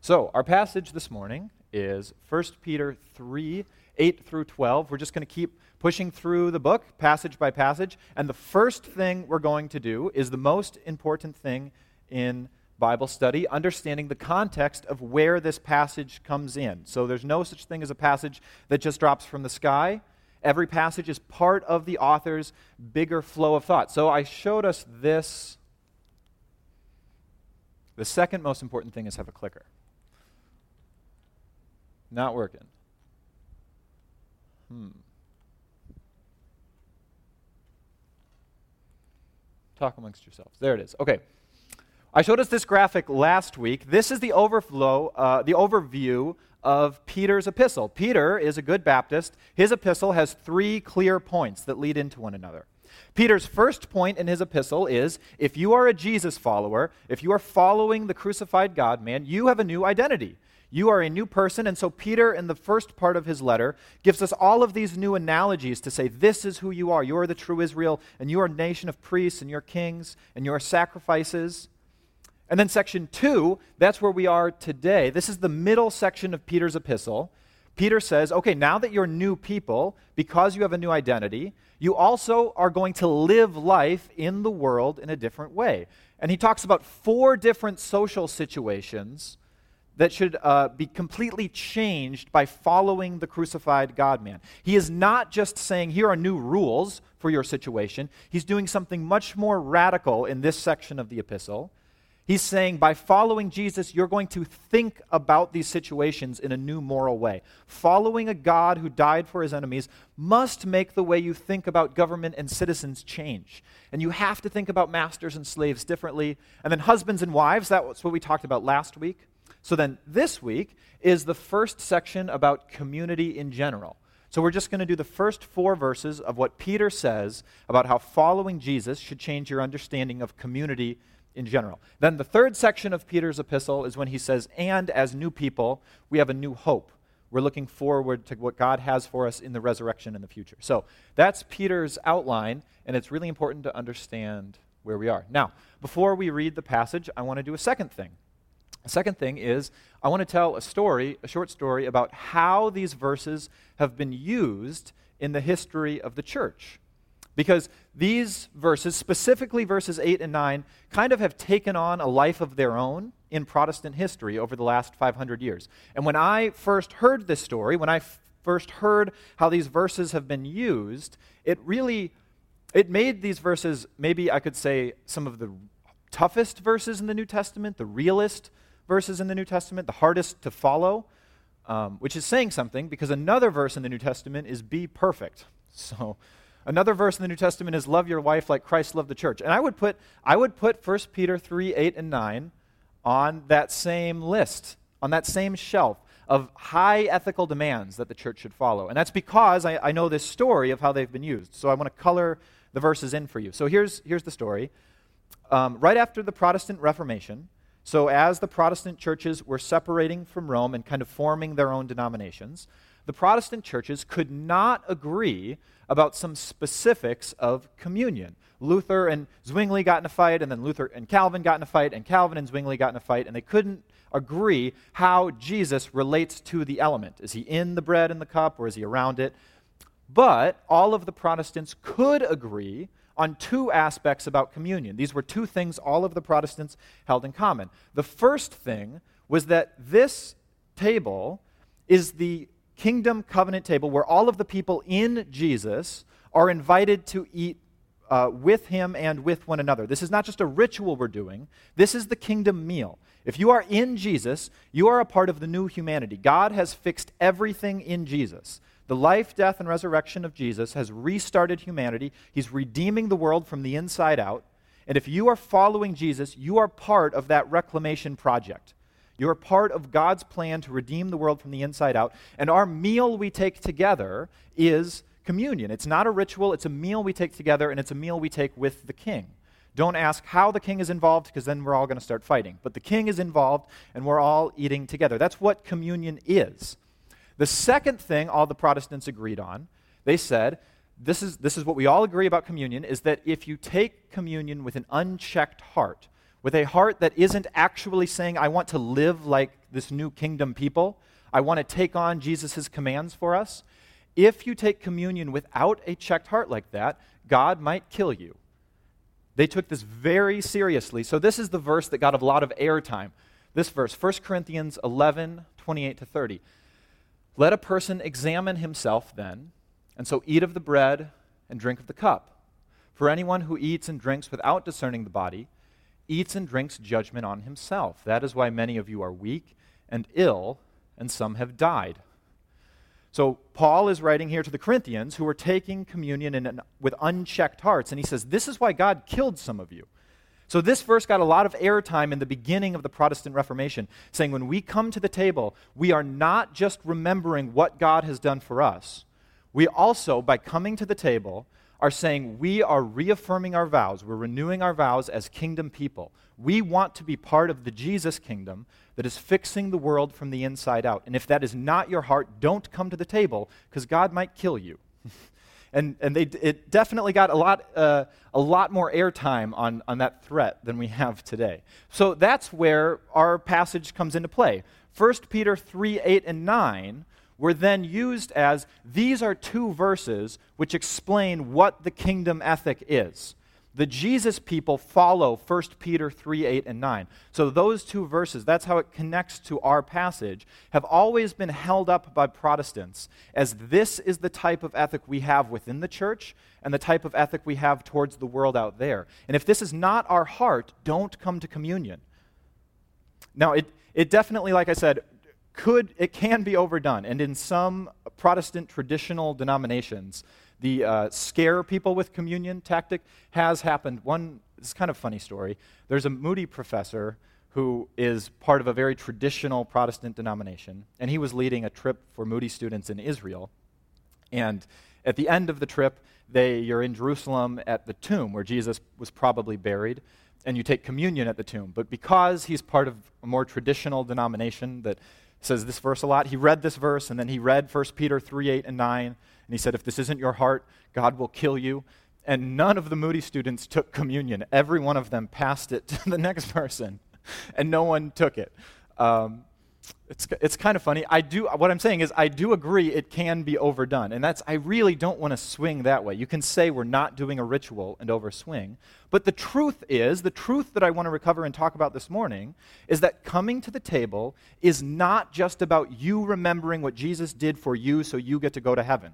So, our passage this morning is 1 Peter 3 8 through 12. We're just going to keep pushing through the book, passage by passage. And the first thing we're going to do is the most important thing in Bible study, understanding the context of where this passage comes in. So there's no such thing as a passage that just drops from the sky. Every passage is part of the author's bigger flow of thought. So I showed us this. The second most important thing is have a clicker. Not working. Hmm. Talk amongst yourselves. There it is. Okay. I showed us this graphic last week. This is the overflow, uh, the overview of Peter's epistle. Peter is a good Baptist. His epistle has three clear points that lead into one another. Peter's first point in his epistle is if you are a Jesus follower, if you are following the crucified God man, you have a new identity. You are a new person. And so, Peter, in the first part of his letter, gives us all of these new analogies to say, This is who you are. You are the true Israel, and you are a nation of priests, and you're kings, and you're sacrifices. And then, section two, that's where we are today. This is the middle section of Peter's epistle. Peter says, Okay, now that you're new people, because you have a new identity, you also are going to live life in the world in a different way. And he talks about four different social situations that should uh, be completely changed by following the crucified God man. He is not just saying, here are new rules for your situation. He's doing something much more radical in this section of the epistle. He's saying, by following Jesus, you're going to think about these situations in a new moral way. Following a God who died for his enemies must make the way you think about government and citizens change. And you have to think about masters and slaves differently. And then husbands and wives, that's what we talked about last week. So then this week is the first section about community in general. So we're just going to do the first four verses of what Peter says about how following Jesus should change your understanding of community in general. Then the third section of Peter's epistle is when he says, And as new people, we have a new hope. We're looking forward to what God has for us in the resurrection in the future. So that's Peter's outline, and it's really important to understand where we are. Now, before we read the passage, I want to do a second thing. The second thing is, I want to tell a story, a short story, about how these verses have been used in the history of the church. Because these verses, specifically verses 8 and 9, kind of have taken on a life of their own in Protestant history over the last 500 years. And when I first heard this story, when I f- first heard how these verses have been used, it really it made these verses maybe I could say some of the toughest verses in the New Testament, the realist verses in the New Testament, the hardest to follow, um, which is saying something because another verse in the New Testament is be perfect. So another verse in the New Testament is love your wife like Christ loved the church. And I would put, I would put 1 Peter 3, 8, and 9 on that same list, on that same shelf of high ethical demands that the church should follow. And that's because I, I know this story of how they've been used. So I want to color the verses in for you. So here's, here's the story. Um, right after the Protestant Reformation, so, as the Protestant churches were separating from Rome and kind of forming their own denominations, the Protestant churches could not agree about some specifics of communion. Luther and Zwingli got in a fight, and then Luther and Calvin got in a fight, and Calvin and Zwingli got in a fight, and they couldn't agree how Jesus relates to the element. Is he in the bread and the cup, or is he around it? But all of the Protestants could agree on two aspects about communion. These were two things all of the Protestants held in common. The first thing was that this table is the kingdom covenant table where all of the people in Jesus are invited to eat uh, with him and with one another. This is not just a ritual we're doing, this is the kingdom meal. If you are in Jesus, you are a part of the new humanity. God has fixed everything in Jesus. The life, death, and resurrection of Jesus has restarted humanity. He's redeeming the world from the inside out. And if you are following Jesus, you are part of that reclamation project. You are part of God's plan to redeem the world from the inside out. And our meal we take together is communion. It's not a ritual, it's a meal we take together, and it's a meal we take with the king. Don't ask how the king is involved, because then we're all going to start fighting. But the king is involved, and we're all eating together. That's what communion is. The second thing all the Protestants agreed on, they said, this is, this is what we all agree about communion, is that if you take communion with an unchecked heart, with a heart that isn't actually saying, I want to live like this new kingdom people, I want to take on Jesus' commands for us, if you take communion without a checked heart like that, God might kill you. They took this very seriously. So, this is the verse that got a lot of airtime. This verse, 1 Corinthians 11, 28 to 30. Let a person examine himself then, and so eat of the bread and drink of the cup. For anyone who eats and drinks without discerning the body eats and drinks judgment on himself. That is why many of you are weak and ill, and some have died. So, Paul is writing here to the Corinthians who are taking communion in, with unchecked hearts, and he says, This is why God killed some of you. So, this verse got a lot of airtime in the beginning of the Protestant Reformation, saying when we come to the table, we are not just remembering what God has done for us. We also, by coming to the table, are saying we are reaffirming our vows. We're renewing our vows as kingdom people. We want to be part of the Jesus kingdom that is fixing the world from the inside out. And if that is not your heart, don't come to the table because God might kill you. and and they, it definitely got a lot, uh, a lot more airtime on, on that threat than we have today. So that's where our passage comes into play. 1 Peter 3 8 and 9 were then used as these are two verses which explain what the kingdom ethic is. The Jesus people follow 1 Peter 3 8 and 9. So, those two verses, that's how it connects to our passage, have always been held up by Protestants as this is the type of ethic we have within the church and the type of ethic we have towards the world out there. And if this is not our heart, don't come to communion. Now, it, it definitely, like I said, could, it can be overdone. And in some Protestant traditional denominations, the uh, scare people with communion tactic has happened. One, it's kind of funny story. There's a Moody professor who is part of a very traditional Protestant denomination, and he was leading a trip for Moody students in Israel. And at the end of the trip, they, you're in Jerusalem at the tomb where Jesus was probably buried, and you take communion at the tomb. But because he's part of a more traditional denomination that says this verse a lot. He read this verse and then he read 1 Peter 3 8 and 9. And he said, If this isn't your heart, God will kill you. And none of the Moody students took communion. Every one of them passed it to the next person, and no one took it. Um, it's, it's kind of funny. I do, what I'm saying is, I do agree it can be overdone. And that's, I really don't want to swing that way. You can say we're not doing a ritual and overswing. But the truth is, the truth that I want to recover and talk about this morning is that coming to the table is not just about you remembering what Jesus did for you so you get to go to heaven.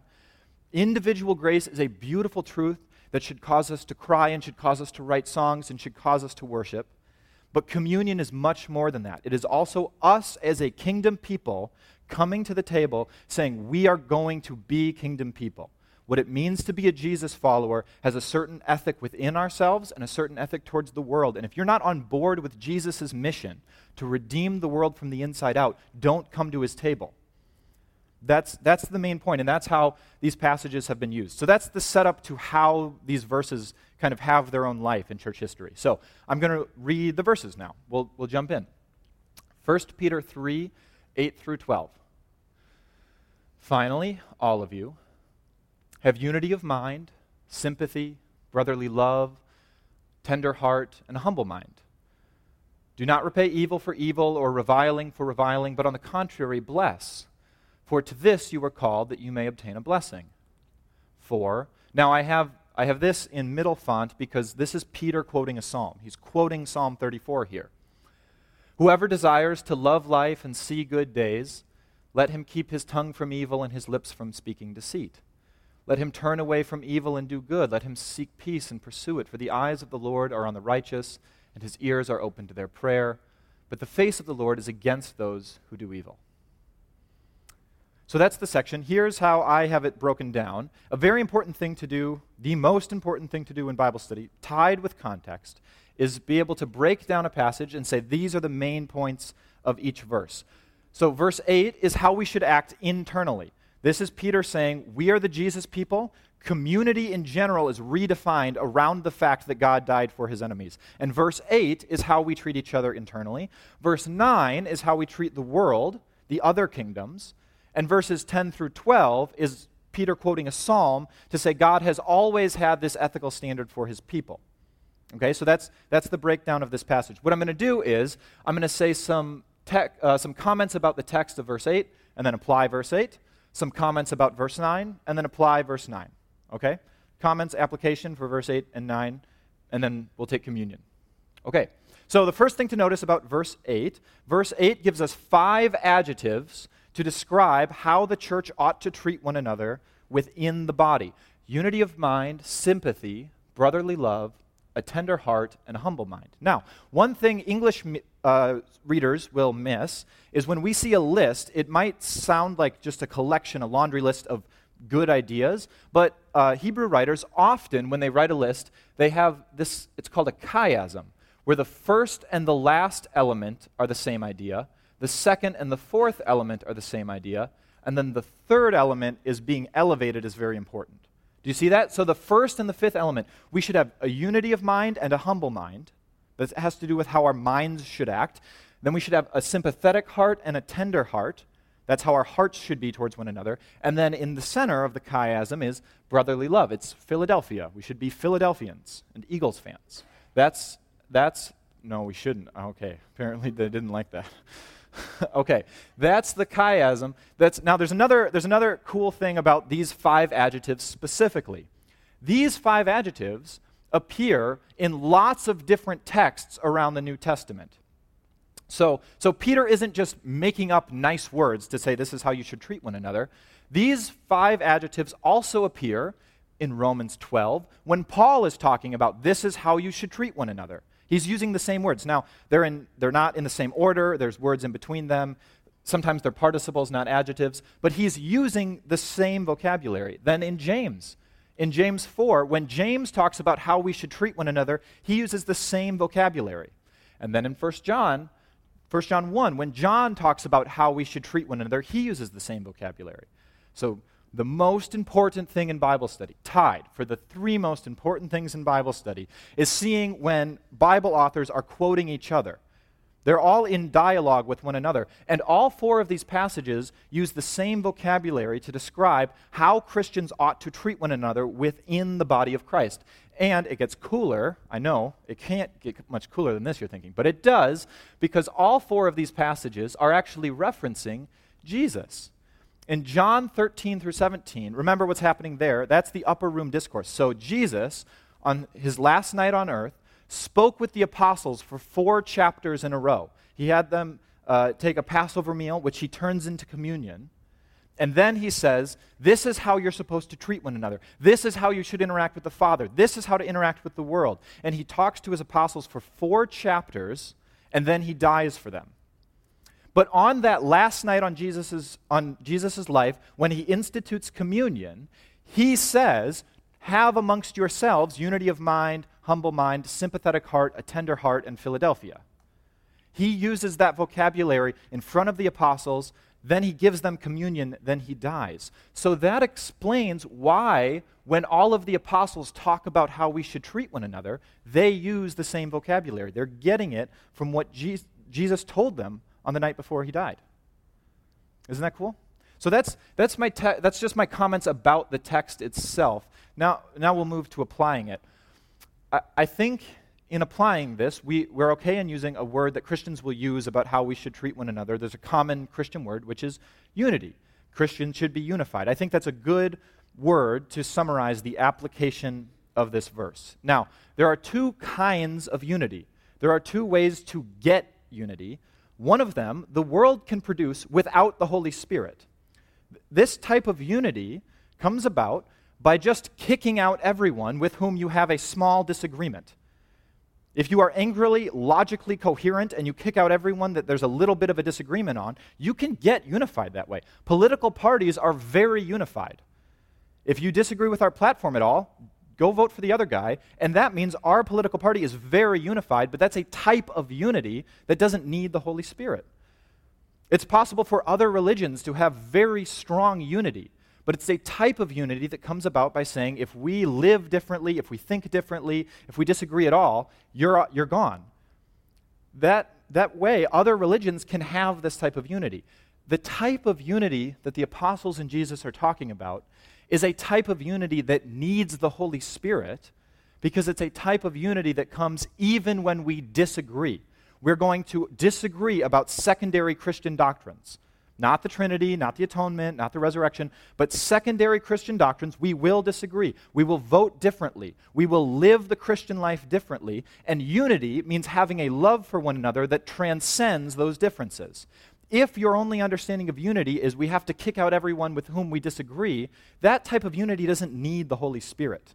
Individual grace is a beautiful truth that should cause us to cry and should cause us to write songs and should cause us to worship. But communion is much more than that. It is also us as a kingdom people coming to the table saying, We are going to be kingdom people. What it means to be a Jesus follower has a certain ethic within ourselves and a certain ethic towards the world. And if you're not on board with Jesus' mission to redeem the world from the inside out, don't come to his table. That's, that's the main point, and that's how these passages have been used. So that's the setup to how these verses kind of have their own life in church history. So I'm going to read the verses now. We'll, we'll jump in. 1 Peter 3 8 through 12. Finally, all of you, have unity of mind, sympathy, brotherly love, tender heart, and a humble mind. Do not repay evil for evil or reviling for reviling, but on the contrary, bless for to this you were called that you may obtain a blessing. 4. Now I have, I have this in middle font because this is Peter quoting a psalm. He's quoting Psalm 34 here. Whoever desires to love life and see good days, let him keep his tongue from evil and his lips from speaking deceit. Let him turn away from evil and do good. Let him seek peace and pursue it. For the eyes of the Lord are on the righteous, and his ears are open to their prayer. But the face of the Lord is against those who do evil. So that's the section. Here's how I have it broken down. A very important thing to do, the most important thing to do in Bible study, tied with context, is be able to break down a passage and say these are the main points of each verse. So, verse 8 is how we should act internally. This is Peter saying, We are the Jesus people. Community in general is redefined around the fact that God died for his enemies. And verse 8 is how we treat each other internally. Verse 9 is how we treat the world, the other kingdoms. And verses 10 through 12 is Peter quoting a psalm to say God has always had this ethical standard for his people. Okay, so that's, that's the breakdown of this passage. What I'm going to do is I'm going to say some, uh, some comments about the text of verse 8 and then apply verse 8, some comments about verse 9, and then apply verse 9. Okay? Comments, application for verse 8 and 9, and then we'll take communion. Okay, so the first thing to notice about verse 8 verse 8 gives us five adjectives to describe how the church ought to treat one another within the body unity of mind, sympathy, brotherly love, a tender heart, and a humble mind. Now, one thing English uh, readers will miss is when we see a list, it might sound like just a collection, a laundry list of good ideas, but uh, Hebrew writers often, when they write a list, they have this, it's called a chiasm, where the first and the last element are the same idea, the second and the fourth element are the same idea, and then the third element is being elevated is very important. Do you see that? So the first and the fifth element, we should have a unity of mind and a humble mind. That has to do with how our minds should act. Then we should have a sympathetic heart and a tender heart. That's how our hearts should be towards one another. And then in the center of the chiasm is brotherly love. It's Philadelphia. We should be Philadelphians and Eagles fans. That's, that's, no, we shouldn't. Okay, apparently they didn't like that. okay, that's the chiasm. That's, now, there's another, there's another cool thing about these five adjectives specifically. These five adjectives appear in lots of different texts around the New Testament. So, so Peter isn't just making up nice words to say this is how you should treat one another. These five adjectives also appear in Romans 12 when Paul is talking about this is how you should treat one another. He's using the same words. Now, they're, in, they're not in the same order, there's words in between them. Sometimes they're participles, not adjectives, but he's using the same vocabulary. Then in James, in James 4, when James talks about how we should treat one another, he uses the same vocabulary. And then in 1 John, 1 John 1, when John talks about how we should treat one another, he uses the same vocabulary. So the most important thing in Bible study, tied for the three most important things in Bible study, is seeing when Bible authors are quoting each other. They're all in dialogue with one another. And all four of these passages use the same vocabulary to describe how Christians ought to treat one another within the body of Christ. And it gets cooler. I know it can't get much cooler than this, you're thinking, but it does because all four of these passages are actually referencing Jesus. In John 13 through 17, remember what's happening there. That's the upper room discourse. So Jesus, on his last night on earth, spoke with the apostles for four chapters in a row. He had them uh, take a Passover meal, which he turns into communion. And then he says, This is how you're supposed to treat one another. This is how you should interact with the Father. This is how to interact with the world. And he talks to his apostles for four chapters, and then he dies for them. But on that last night on Jesus' on Jesus's life, when he institutes communion, he says, Have amongst yourselves unity of mind, humble mind, sympathetic heart, a tender heart, and Philadelphia. He uses that vocabulary in front of the apostles, then he gives them communion, then he dies. So that explains why, when all of the apostles talk about how we should treat one another, they use the same vocabulary. They're getting it from what Jesus told them on the night before he died. Isn't that cool? So that's, that's, my te- that's just my comments about the text itself. Now, now we'll move to applying it. I, I think in applying this, we, we're okay in using a word that Christians will use about how we should treat one another. There's a common Christian word, which is unity. Christians should be unified. I think that's a good word to summarize the application of this verse. Now, there are two kinds of unity. There are two ways to get unity. One of them, the world can produce without the Holy Spirit. This type of unity comes about by just kicking out everyone with whom you have a small disagreement. If you are angrily, logically coherent, and you kick out everyone that there's a little bit of a disagreement on, you can get unified that way. Political parties are very unified. If you disagree with our platform at all, Go vote for the other guy. And that means our political party is very unified, but that's a type of unity that doesn't need the Holy Spirit. It's possible for other religions to have very strong unity, but it's a type of unity that comes about by saying if we live differently, if we think differently, if we disagree at all, you're, you're gone. That, that way, other religions can have this type of unity. The type of unity that the apostles and Jesus are talking about is a type of unity that needs the Holy Spirit because it's a type of unity that comes even when we disagree. We're going to disagree about secondary Christian doctrines. Not the Trinity, not the atonement, not the resurrection, but secondary Christian doctrines, we will disagree. We will vote differently. We will live the Christian life differently. And unity means having a love for one another that transcends those differences. If your only understanding of unity is we have to kick out everyone with whom we disagree, that type of unity doesn't need the Holy Spirit.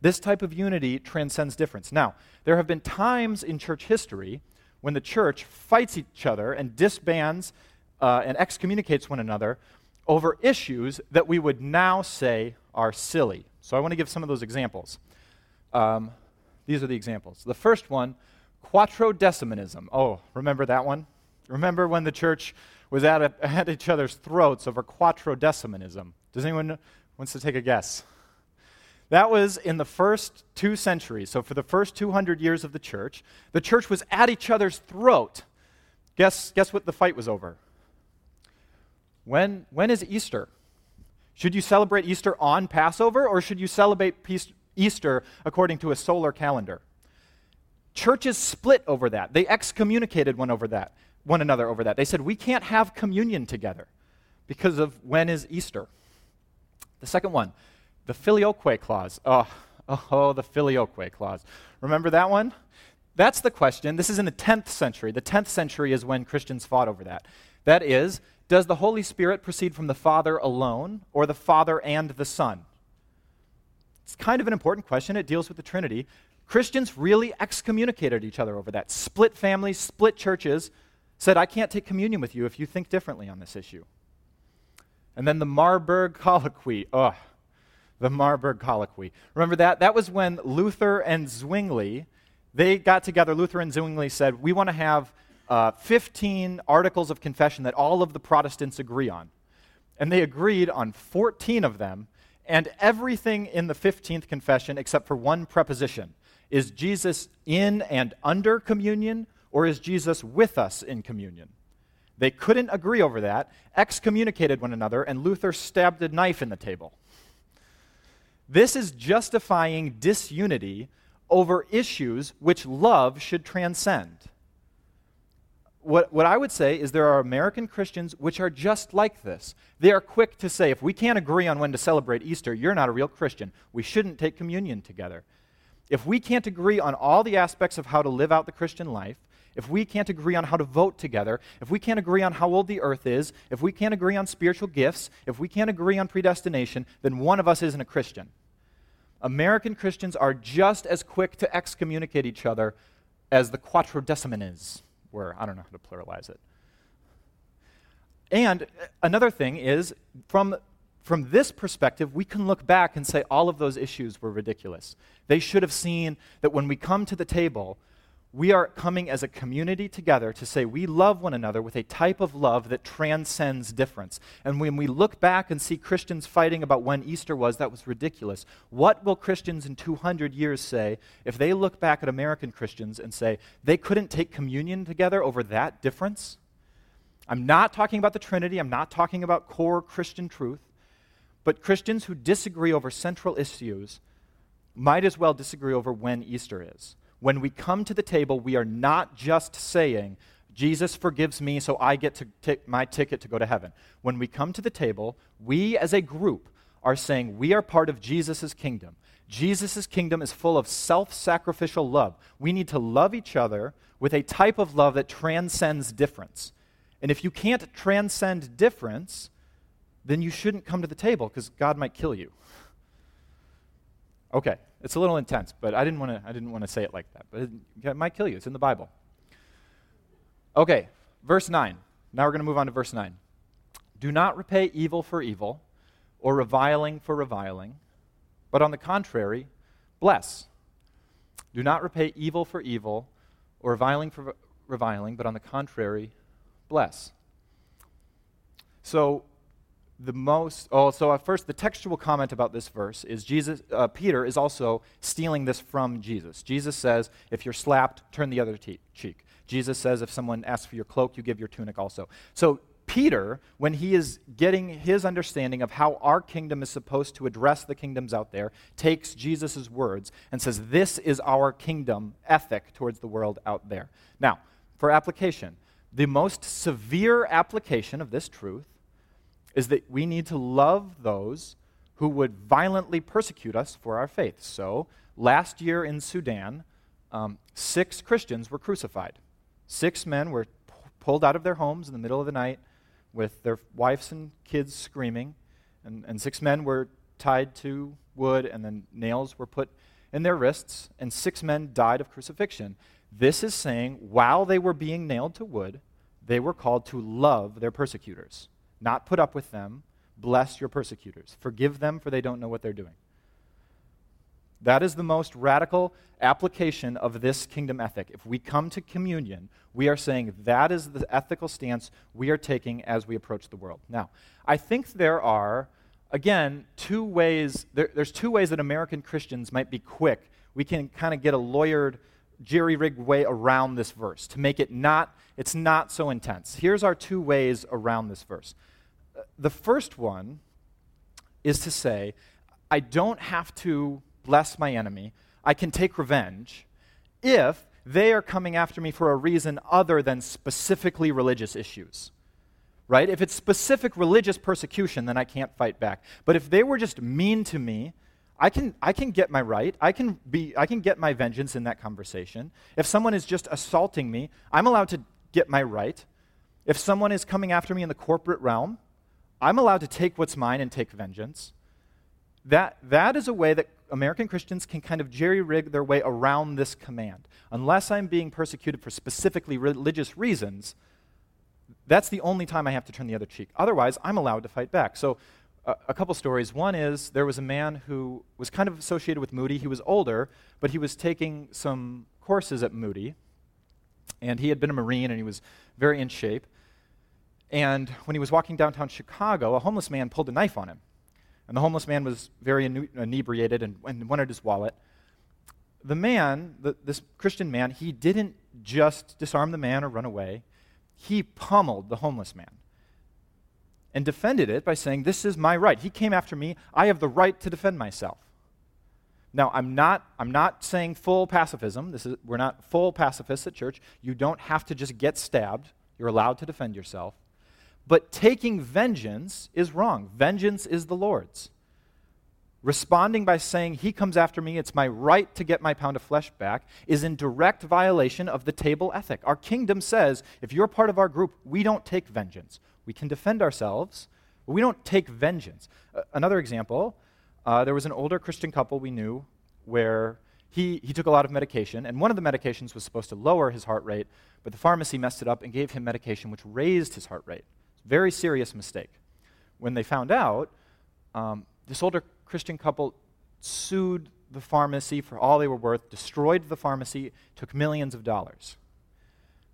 This type of unity transcends difference. Now, there have been times in church history when the church fights each other and disbands uh, and excommunicates one another over issues that we would now say are silly. So I want to give some of those examples. Um, these are the examples. The first one, quartodecimanism. Oh, remember that one? Remember when the church was at, a, at each other's throats over quartodecimanism? Does anyone wants to take a guess? That was in the first two centuries. So for the first 200 years of the church, the church was at each other's throat. Guess, guess what the fight was over? When, when is Easter? Should you celebrate Easter on Passover or should you celebrate Easter according to a solar calendar? Churches split over that. They excommunicated one over that, one another over that. They said we can't have communion together because of when is Easter. The second one, the filioque clause. Oh, oh, the filioque clause. Remember that one? That's the question. This is in the 10th century. The 10th century is when Christians fought over that. That is, does the Holy Spirit proceed from the Father alone or the Father and the Son? It's kind of an important question. It deals with the Trinity. Christians really excommunicated each other over that. Split families, split churches, said, I can't take communion with you if you think differently on this issue. And then the Marburg Colloquy. Ugh, the Marburg Colloquy. Remember that? That was when Luther and Zwingli, they got together. Luther and Zwingli said, We want to have uh, 15 articles of confession that all of the Protestants agree on. And they agreed on 14 of them, and everything in the 15th confession, except for one preposition. Is Jesus in and under communion, or is Jesus with us in communion? They couldn't agree over that, excommunicated one another, and Luther stabbed a knife in the table. This is justifying disunity over issues which love should transcend what, what I would say is there are American Christians which are just like this. They are quick to say, if we can't agree on when to celebrate Easter, you're not a real Christian. We shouldn't take communion together. If we can't agree on all the aspects of how to live out the Christian life, if we can't agree on how to vote together, if we can't agree on how old the earth is, if we can't agree on spiritual gifts, if we can't agree on predestination, then one of us isn't a Christian. American Christians are just as quick to excommunicate each other as the Quartodecimanes were. I don't know how to pluralize it. And another thing is, from, from this perspective, we can look back and say all of those issues were ridiculous. They should have seen that when we come to the table, we are coming as a community together to say we love one another with a type of love that transcends difference. And when we look back and see Christians fighting about when Easter was, that was ridiculous. What will Christians in 200 years say if they look back at American Christians and say they couldn't take communion together over that difference? I'm not talking about the Trinity, I'm not talking about core Christian truth, but Christians who disagree over central issues might as well disagree over when Easter is when we come to the table, we are not just saying, Jesus forgives me, so I get to take my ticket to go to heaven. When we come to the table, we as a group are saying we are part of Jesus' kingdom. Jesus' kingdom is full of self sacrificial love. We need to love each other with a type of love that transcends difference. And if you can't transcend difference, then you shouldn't come to the table because God might kill you. Okay, it's a little intense, but I didn't want to I didn't want to say it like that. But it, it might kill you. It's in the Bible. Okay, verse 9. Now we're going to move on to verse 9. Do not repay evil for evil or reviling for reviling, but on the contrary, bless. Do not repay evil for evil or reviling for reviling, but on the contrary, bless. So the most oh so first the textual comment about this verse is jesus uh, peter is also stealing this from jesus. Jesus says if you're slapped turn the other te- cheek. Jesus says if someone asks for your cloak you give your tunic also. So Peter, when he is getting his understanding of how our kingdom is supposed to address the kingdoms out there, takes Jesus' words and says, This is our kingdom ethic towards the world out there. Now, for application, the most severe application of this truth is that we need to love those who would violently persecute us for our faith. So, last year in Sudan, um, six Christians were crucified. Six men were p- pulled out of their homes in the middle of the night with their wives and kids screaming, and, and six men were tied to wood, and then nails were put in their wrists, and six men died of crucifixion. This is saying while they were being nailed to wood, they were called to love their persecutors, not put up with them. Bless your persecutors. Forgive them, for they don't know what they're doing. That is the most radical application of this kingdom ethic. If we come to communion, we are saying that is the ethical stance we are taking as we approach the world. Now, I think there are, again, two ways, there, there's two ways that American Christians might be quick. We can kind of get a lawyered, jerry rigged way around this verse to make it not, it's not so intense. Here's our two ways around this verse. The first one is to say, I don't have to bless my enemy. I can take revenge if they are coming after me for a reason other than specifically religious issues. Right? If it's specific religious persecution, then I can't fight back. But if they were just mean to me, I can, I can get my right. I can, be, I can get my vengeance in that conversation. If someone is just assaulting me, I'm allowed to get my right. If someone is coming after me in the corporate realm, I'm allowed to take what's mine and take vengeance. That, that is a way that American Christians can kind of jerry rig their way around this command. Unless I'm being persecuted for specifically religious reasons, that's the only time I have to turn the other cheek. Otherwise, I'm allowed to fight back. So, uh, a couple stories. One is there was a man who was kind of associated with Moody. He was older, but he was taking some courses at Moody. And he had been a Marine and he was very in shape. And when he was walking downtown Chicago, a homeless man pulled a knife on him. And the homeless man was very inebriated and, and wanted his wallet. The man, the, this Christian man, he didn't just disarm the man or run away. He pummeled the homeless man and defended it by saying, This is my right. He came after me. I have the right to defend myself. Now, I'm not, I'm not saying full pacifism. This is, we're not full pacifists at church. You don't have to just get stabbed, you're allowed to defend yourself. But taking vengeance is wrong. Vengeance is the Lord's. Responding by saying, He comes after me, it's my right to get my pound of flesh back, is in direct violation of the table ethic. Our kingdom says, if you're part of our group, we don't take vengeance. We can defend ourselves, but we don't take vengeance. Uh, another example uh, there was an older Christian couple we knew where he, he took a lot of medication, and one of the medications was supposed to lower his heart rate, but the pharmacy messed it up and gave him medication which raised his heart rate. Very serious mistake. When they found out, um, this older Christian couple sued the pharmacy for all they were worth, destroyed the pharmacy, took millions of dollars.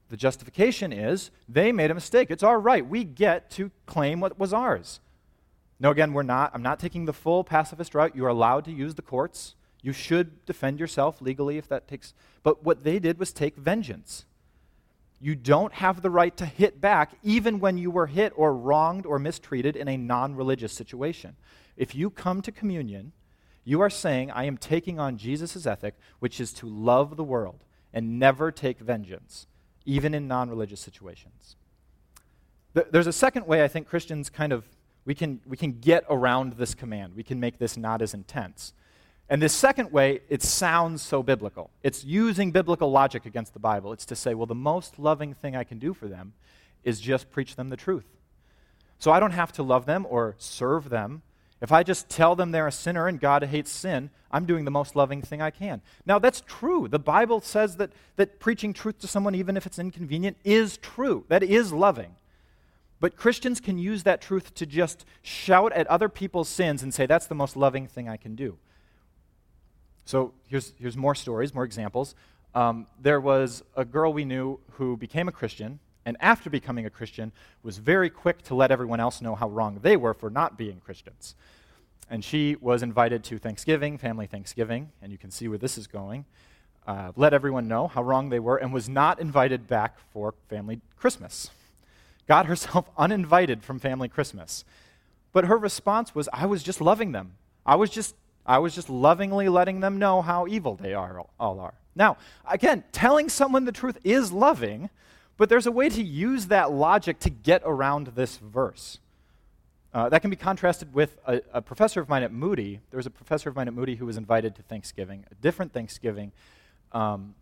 The justification is they made a mistake. It's our right. We get to claim what was ours. No, again, we're not. I'm not taking the full pacifist route. You are allowed to use the courts. You should defend yourself legally if that takes. But what they did was take vengeance. You don't have the right to hit back even when you were hit or wronged or mistreated in a non religious situation. If you come to communion, you are saying, I am taking on Jesus' ethic, which is to love the world and never take vengeance, even in non religious situations. There's a second way I think Christians kind of we can, we can get around this command. We can make this not as intense. And this second way, it sounds so biblical. It's using biblical logic against the Bible. It's to say, well, the most loving thing I can do for them is just preach them the truth. So I don't have to love them or serve them. If I just tell them they're a sinner and God hates sin, I'm doing the most loving thing I can. Now, that's true. The Bible says that, that preaching truth to someone, even if it's inconvenient, is true. That is loving. But Christians can use that truth to just shout at other people's sins and say, that's the most loving thing I can do. So here's, here's more stories, more examples. Um, there was a girl we knew who became a Christian, and after becoming a Christian, was very quick to let everyone else know how wrong they were for not being Christians. And she was invited to Thanksgiving, family Thanksgiving, and you can see where this is going. Uh, let everyone know how wrong they were, and was not invited back for family Christmas got herself uninvited from family Christmas. But her response was, I was just loving them. I was just, I was just lovingly letting them know how evil they are, all are. Now, again, telling someone the truth is loving, but there's a way to use that logic to get around this verse. Uh, that can be contrasted with a, a, professor of mine at Moody. There was a professor of mine at Moody who was invited to Thanksgiving, a different Thanksgiving, um,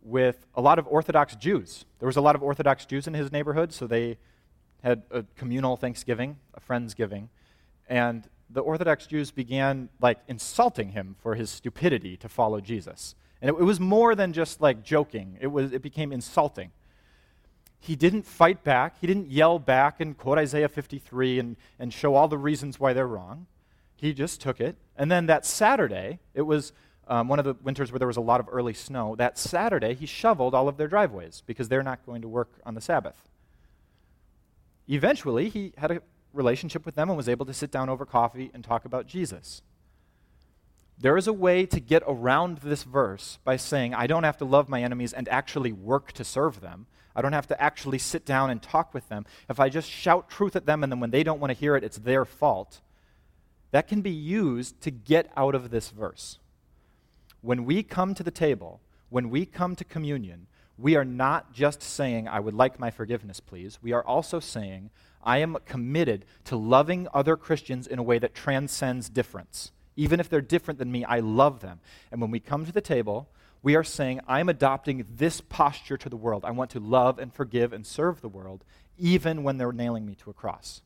with a lot of Orthodox Jews. There was a lot of Orthodox Jews in his neighborhood, so they had a communal Thanksgiving, a Friendsgiving. And the Orthodox Jews began like insulting him for his stupidity to follow Jesus. And it, it was more than just like joking, it, was, it became insulting he didn't fight back. He didn't yell back and quote Isaiah 53 and, and show all the reasons why they're wrong. He just took it. And then that Saturday, it was um, one of the winters where there was a lot of early snow. That Saturday, he shoveled all of their driveways because they're not going to work on the Sabbath. Eventually, he had a relationship with them and was able to sit down over coffee and talk about Jesus. There is a way to get around this verse by saying, I don't have to love my enemies and actually work to serve them. I don't have to actually sit down and talk with them. If I just shout truth at them and then when they don't want to hear it, it's their fault, that can be used to get out of this verse. When we come to the table, when we come to communion, we are not just saying, I would like my forgiveness, please. We are also saying, I am committed to loving other Christians in a way that transcends difference. Even if they're different than me, I love them. And when we come to the table, we are saying, I'm adopting this posture to the world. I want to love and forgive and serve the world, even when they're nailing me to a cross.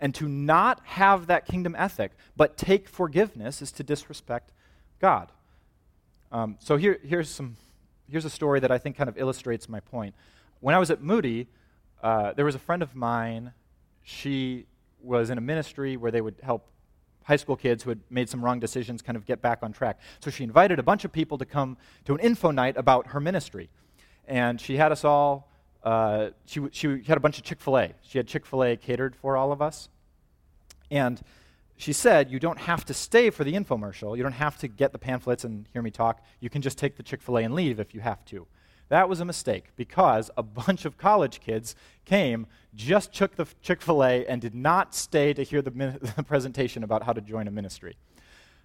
And to not have that kingdom ethic, but take forgiveness, is to disrespect God. Um, so here, here's, some, here's a story that I think kind of illustrates my point. When I was at Moody, uh, there was a friend of mine. She was in a ministry where they would help high school kids who had made some wrong decisions kind of get back on track. So she invited a bunch of people to come to an info night about her ministry. And she had us all, uh, she, she had a bunch of Chick fil A. She had Chick fil A catered for all of us. And she said, You don't have to stay for the infomercial. You don't have to get the pamphlets and hear me talk. You can just take the Chick fil A and leave if you have to. That was a mistake because a bunch of college kids came, just took the Chick fil A, and did not stay to hear the, min- the presentation about how to join a ministry.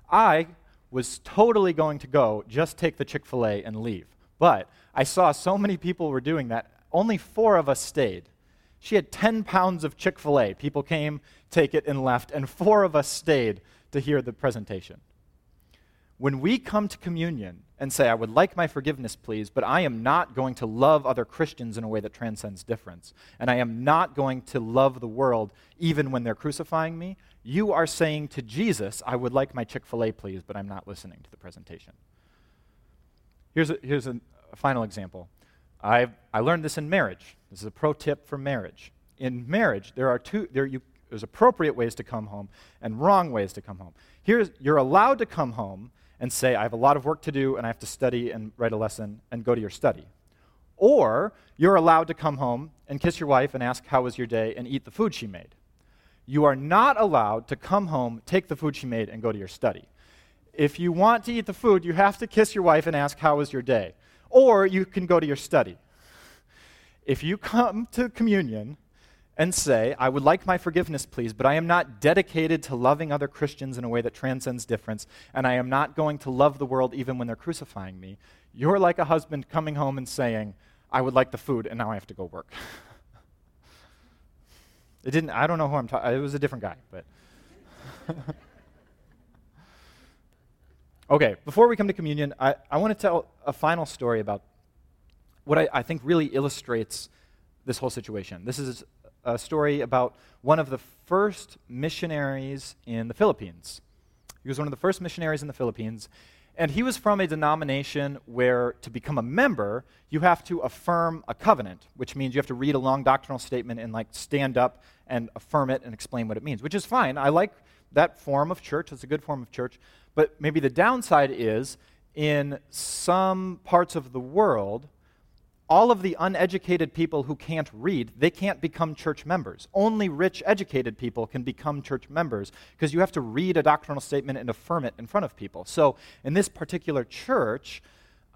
I was totally going to go, just take the Chick fil A and leave. But I saw so many people were doing that, only four of us stayed. She had 10 pounds of Chick fil A. People came, take it, and left, and four of us stayed to hear the presentation. When we come to communion and say, I would like my forgiveness, please, but I am not going to love other Christians in a way that transcends difference, and I am not going to love the world even when they're crucifying me, you are saying to Jesus, I would like my Chick fil A, please, but I'm not listening to the presentation. Here's a, here's a, a final example. i I learned this in marriage. This is a pro tip for marriage. In marriage, there are two, there you, there's appropriate ways to come home and wrong ways to come home. Here's, you're allowed to come home and say, I have a lot of work to do and I have to study and write a lesson and go to your study. Or you're allowed to come home and kiss your wife and ask, How was your day? and eat the food she made. You are not allowed to come home, take the food she made, and go to your study. If you want to eat the food, you have to kiss your wife and ask, How was your day? Or you can go to your study. If you come to communion and say, I would like my forgiveness, please, but I am not dedicated to loving other Christians in a way that transcends difference, and I am not going to love the world even when they're crucifying me, you're like a husband coming home and saying, I would like the food, and now I have to go work. it didn't, I don't know who I'm talking, it was a different guy, but. okay, before we come to communion, I, I want to tell a final story about what I, I think really illustrates this whole situation. This is a story about one of the first missionaries in the Philippines. He was one of the first missionaries in the Philippines, and he was from a denomination where to become a member, you have to affirm a covenant, which means you have to read a long doctrinal statement and like stand up and affirm it and explain what it means, which is fine. I like that form of church. It's a good form of church. But maybe the downside is in some parts of the world, all of the uneducated people who can't read, they can't become church members. Only rich, educated people can become church members because you have to read a doctrinal statement and affirm it in front of people. So, in this particular church,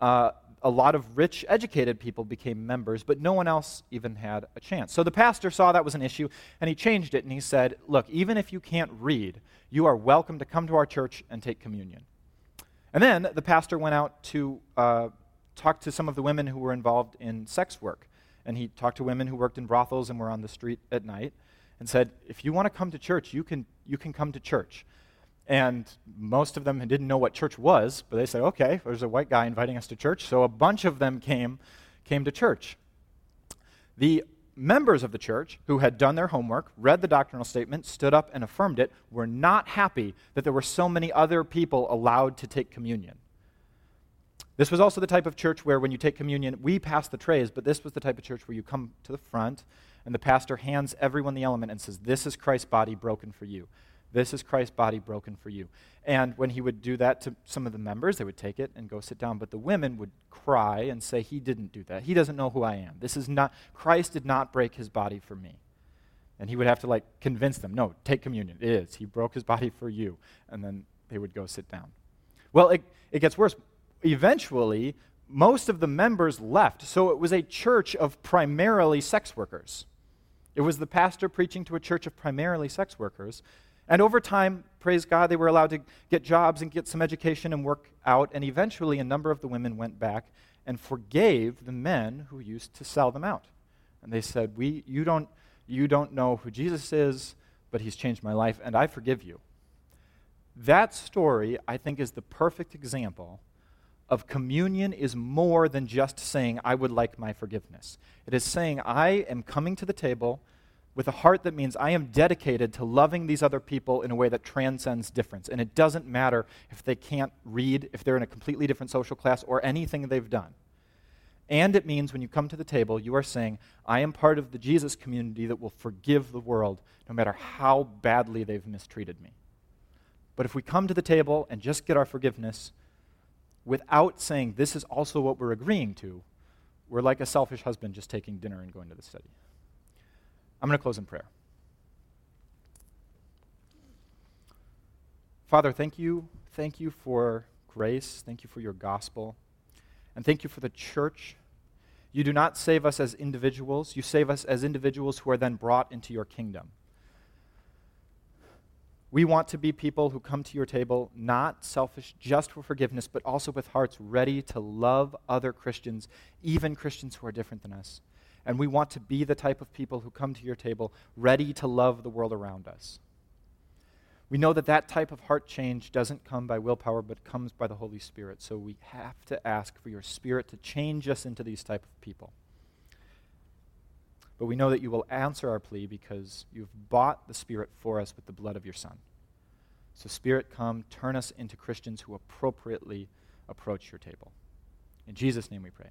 uh, a lot of rich, educated people became members, but no one else even had a chance. So the pastor saw that was an issue, and he changed it, and he said, Look, even if you can't read, you are welcome to come to our church and take communion. And then the pastor went out to uh, talk to some of the women who were involved in sex work. And he talked to women who worked in brothels and were on the street at night and said, If you want to come to church, you can, you can come to church. And most of them didn't know what church was, but they said, okay, there's a white guy inviting us to church. So a bunch of them came, came to church. The members of the church who had done their homework, read the doctrinal statement, stood up and affirmed it, were not happy that there were so many other people allowed to take communion. This was also the type of church where, when you take communion, we pass the trays, but this was the type of church where you come to the front and the pastor hands everyone the element and says, This is Christ's body broken for you. This is Christ's body broken for you. And when he would do that to some of the members, they would take it and go sit down. But the women would cry and say, He didn't do that. He doesn't know who I am. This is not, Christ did not break his body for me. And he would have to like convince them, No, take communion. It is. He broke his body for you. And then they would go sit down. Well, it, it gets worse. Eventually, most of the members left. So it was a church of primarily sex workers. It was the pastor preaching to a church of primarily sex workers. And over time, praise God, they were allowed to get jobs and get some education and work out. And eventually, a number of the women went back and forgave the men who used to sell them out. And they said, we, you, don't, you don't know who Jesus is, but he's changed my life, and I forgive you. That story, I think, is the perfect example of communion is more than just saying, I would like my forgiveness. It is saying, I am coming to the table with a heart that means I am dedicated to loving these other people in a way that transcends difference. And it doesn't matter if they can't read, if they're in a completely different social class, or anything they've done. And it means when you come to the table, you are saying, I am part of the Jesus community that will forgive the world no matter how badly they've mistreated me. But if we come to the table and just get our forgiveness without saying, this is also what we're agreeing to, we're like a selfish husband just taking dinner and going to the study. I'm going to close in prayer. Father, thank you. Thank you for grace. Thank you for your gospel. And thank you for the church. You do not save us as individuals, you save us as individuals who are then brought into your kingdom. We want to be people who come to your table not selfish just for forgiveness, but also with hearts ready to love other Christians, even Christians who are different than us. And we want to be the type of people who come to your table ready to love the world around us. We know that that type of heart change doesn't come by willpower, but comes by the Holy Spirit. So we have to ask for your Spirit to change us into these type of people. But we know that you will answer our plea because you've bought the Spirit for us with the blood of your Son. So, Spirit, come, turn us into Christians who appropriately approach your table. In Jesus' name we pray.